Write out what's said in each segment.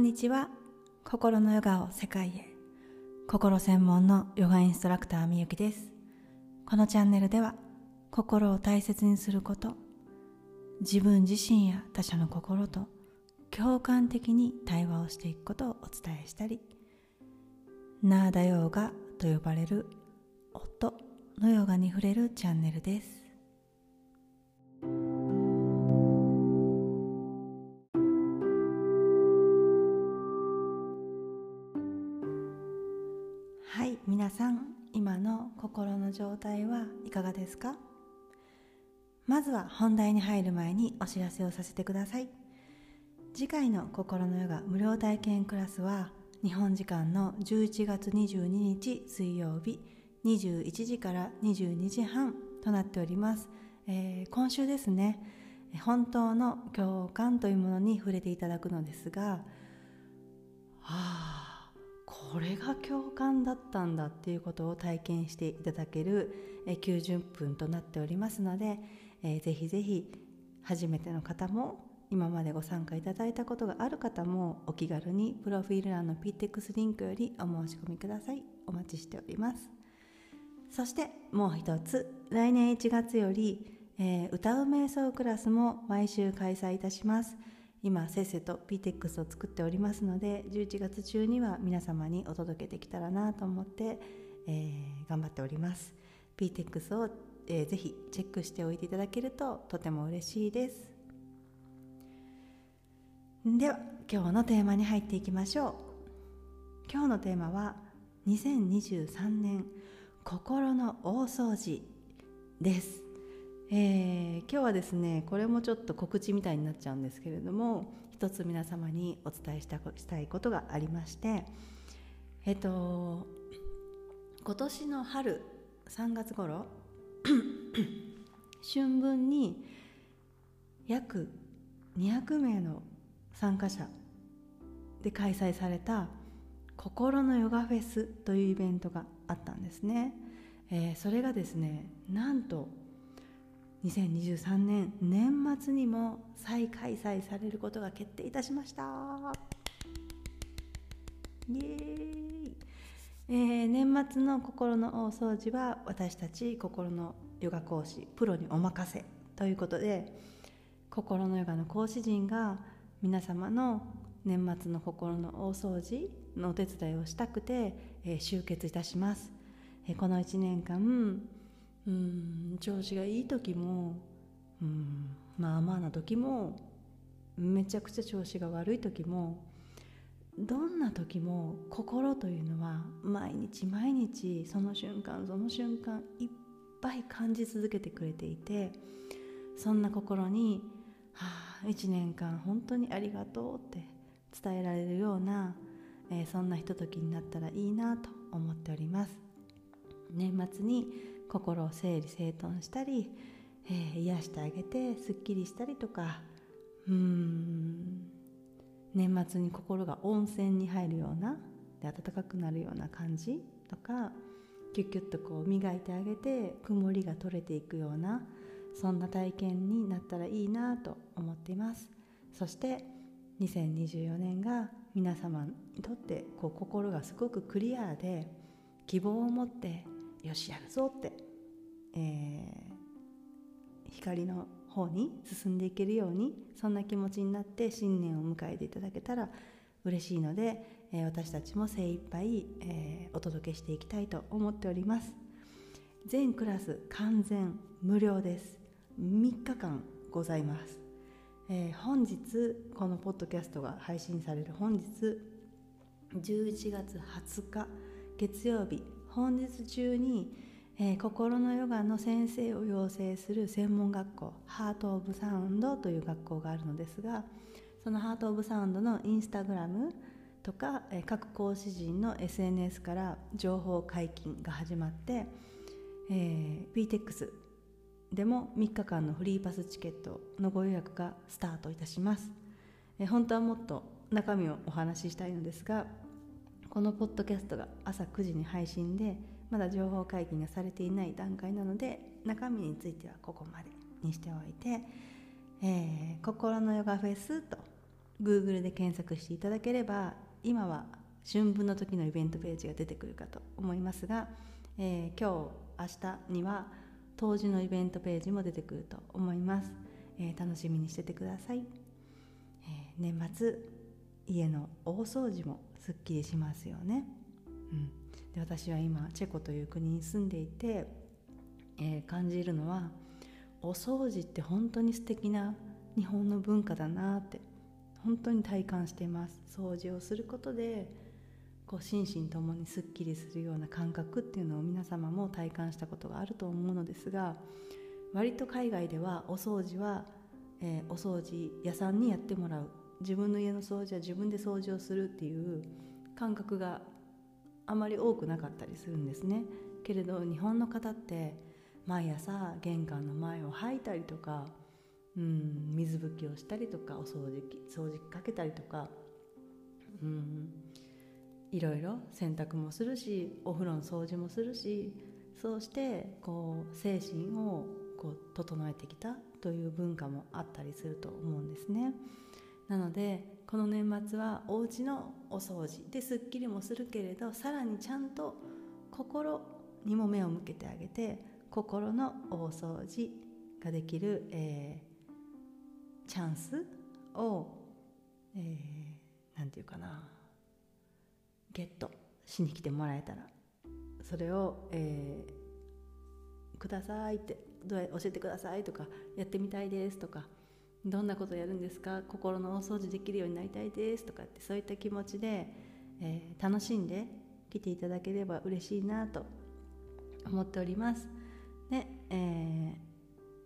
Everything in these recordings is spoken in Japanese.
んにちは。心のヨガを世界へ。心専門のヨガインストラクターみゆきです。このチャンネルでは心を大切にすること自分自身や他者の心と共感的に対話をしていくことをお伝えしたりナーダヨーガと呼ばれる音のヨガに触れるチャンネルです。皆さん今の心の状態はいかがですか？まずは本題に入る前にお知らせをさせてください。次回の心のヨガ無料体験クラスは日本時間の11月22日水曜日21時から22時半となっております、えー、今週ですね本当の共感というものに触れていただくのですがはあこれが共感だったんだっていうことを体験していただける90分となっておりますので、えー、ぜひぜひ初めての方も今までご参加いただいたことがある方もお気軽にプロフィール欄の PTX リンクよりお申し込みください。お待ちしております。そしてもう一つ来年1月より、えー、歌う瞑想クラスも毎週開催いたします。今せっせと PTEX を作っておりますので11月中には皆様にお届けできたらなと思って、えー、頑張っております。PTEX を、えー、ぜひチェックしておいていただけるととても嬉しいです。では今日のテーマに入っていきましょう。今日のテーマは2023年心の大掃除です。えー、今日はですねこれもちょっと告知みたいになっちゃうんですけれども一つ皆様にお伝えしたしたいことがありましてえっ、と今年の春3月頃 春分に約200名の参加者で開催された心のヨガフェスというイベントがあったんですね、えー、それがですねなんと2023年年末にも再開催されることが決定いたしました。イエーイ、えー、年末の心の大掃除は私たち心のヨガ講師プロにお任せということで心のヨガの講師陣が皆様の年末の心の大掃除のお手伝いをしたくて、えー、集結いたします、えー、この1年間うん調子がいい時もうんまあまあな時もめちゃくちゃ調子が悪い時もどんな時も心というのは毎日毎日その瞬間その瞬間いっぱい感じ続けてくれていてそんな心に「はあ1年間本当にありがとう」って伝えられるような、えー、そんなひとときになったらいいなと思っております。年末に心を整理整頓したり、えー、癒してあげてすっきりしたりとか。うん。年末に心が温泉に入るようなで暖かくなるような感じとかキュッキュッとこう磨いてあげて曇りが取れていくようなそんな体験になったらいいなと思っています。そして2024年が皆様にとってこう心がすごくクリアで希望を持ってよしやるぞって、えー、光の方に進んでいけるようにそんな気持ちになって新年を迎えていただけたら嬉しいので、えー、私たちも精一杯、えー、お届けしていきたいと思っております。全クラス完全無料です。3日間ございます、えー、本日このポッドキャストが配信される本日11月20日月曜日本日中に、えー、心のヨガの先生を養成する専門学校ハート・オブ・サウンドという学校があるのですがそのハート・オブ・サウンドのインスタグラムとか、えー、各講師陣の SNS から情報解禁が始まって、えー、PTEX でも3日間のフリーパスチケットのご予約がスタートいたします、えー、本当はもっと中身をお話ししたいのですがこのポッドキャストが朝9時に配信でまだ情報解禁がされていない段階なので中身についてはここまでにしておいて、えー、心のヨガフェスと Google で検索していただければ今は春分の時のイベントページが出てくるかと思いますが、えー、今日明日には当時のイベントページも出てくると思います、えー、楽しみにしててください、えー、年末家の大掃除もすっきりしますよね、うん、で私は今チェコという国に住んでいて、え感じるのはお掃除って本当に素敵な日本の文化だなって本当に体感しています。掃除をすることでこう心身ともにすっきりするような感覚っていうのを皆様も体感したことがあると思うのですが割と海外ではお掃除は、えー、お掃除屋さんにやってもらう。自分の家の掃除は自分で掃除をするっていう感覚があまり多くなかったりするんですね。けれど日本の方って毎朝玄関の前を掃いたりとかうん水拭きをしたりとかお掃除機掃除機かけたりとかうんいろいろ洗濯もするしお風呂の掃除もするしそうしてこう精神をこう整えてきたという文化もあったりすると思うんですね。なのでこの年末はお家のお掃除ですっきりもするけれどさらにちゃんと心にも目を向けてあげて心の大掃除ができる、えチャンスを、えー、ていうかなゲットしに来てもらえたらそれを、えー、くださいってどうや教えてくださいとかやってみたいですとかどんなことやるんですか？心の大掃除できるようになりたいですとかってそういった気持ちで、えー、楽しんで来ていただければ嬉しいなと思っております。で、え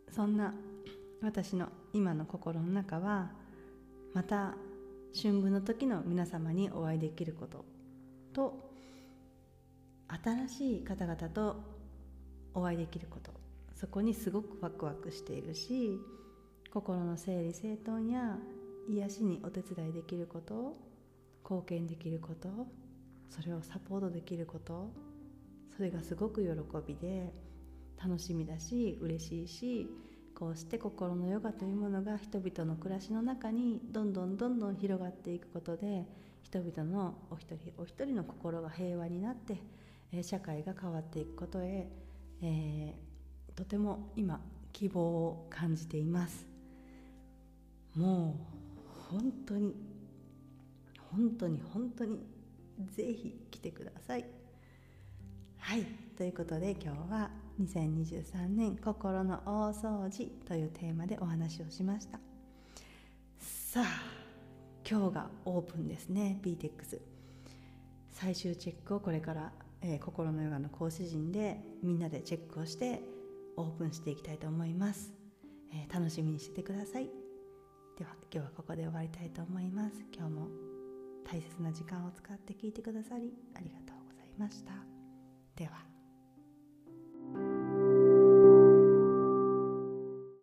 ー、そんな私の今の心の中はまた春分の時の皆様にお会いできることと新しい方々とお会いできることそこにすごくワクワクしているし心の整理整頓や癒しにお手伝いできること貢献できることそれをサポートできることそれがすごく喜びで楽しみだし嬉しいしこうして心のヨガというものが人々の暮らしの中にどんどんどんどん広がっていくことで人々のお一人お一人の心が平和になって、え社会が変わっていくことへ、えー、とても今希望を感じています。もう本当に本当に本当にぜひ来てください。はいということで今日は2023年心の大掃除というテーマでお話をしました。さあ今日がオープンですね BTEX 最終チェックをこれから、えー、心のヨガの講師陣でみんなでチェックをしてオープンしていきたいと思います、えー、楽しみにしててください。では今日はここで終わりたいと思います。今日も大切な時間を使って聞いてくださりありがとうございました。では。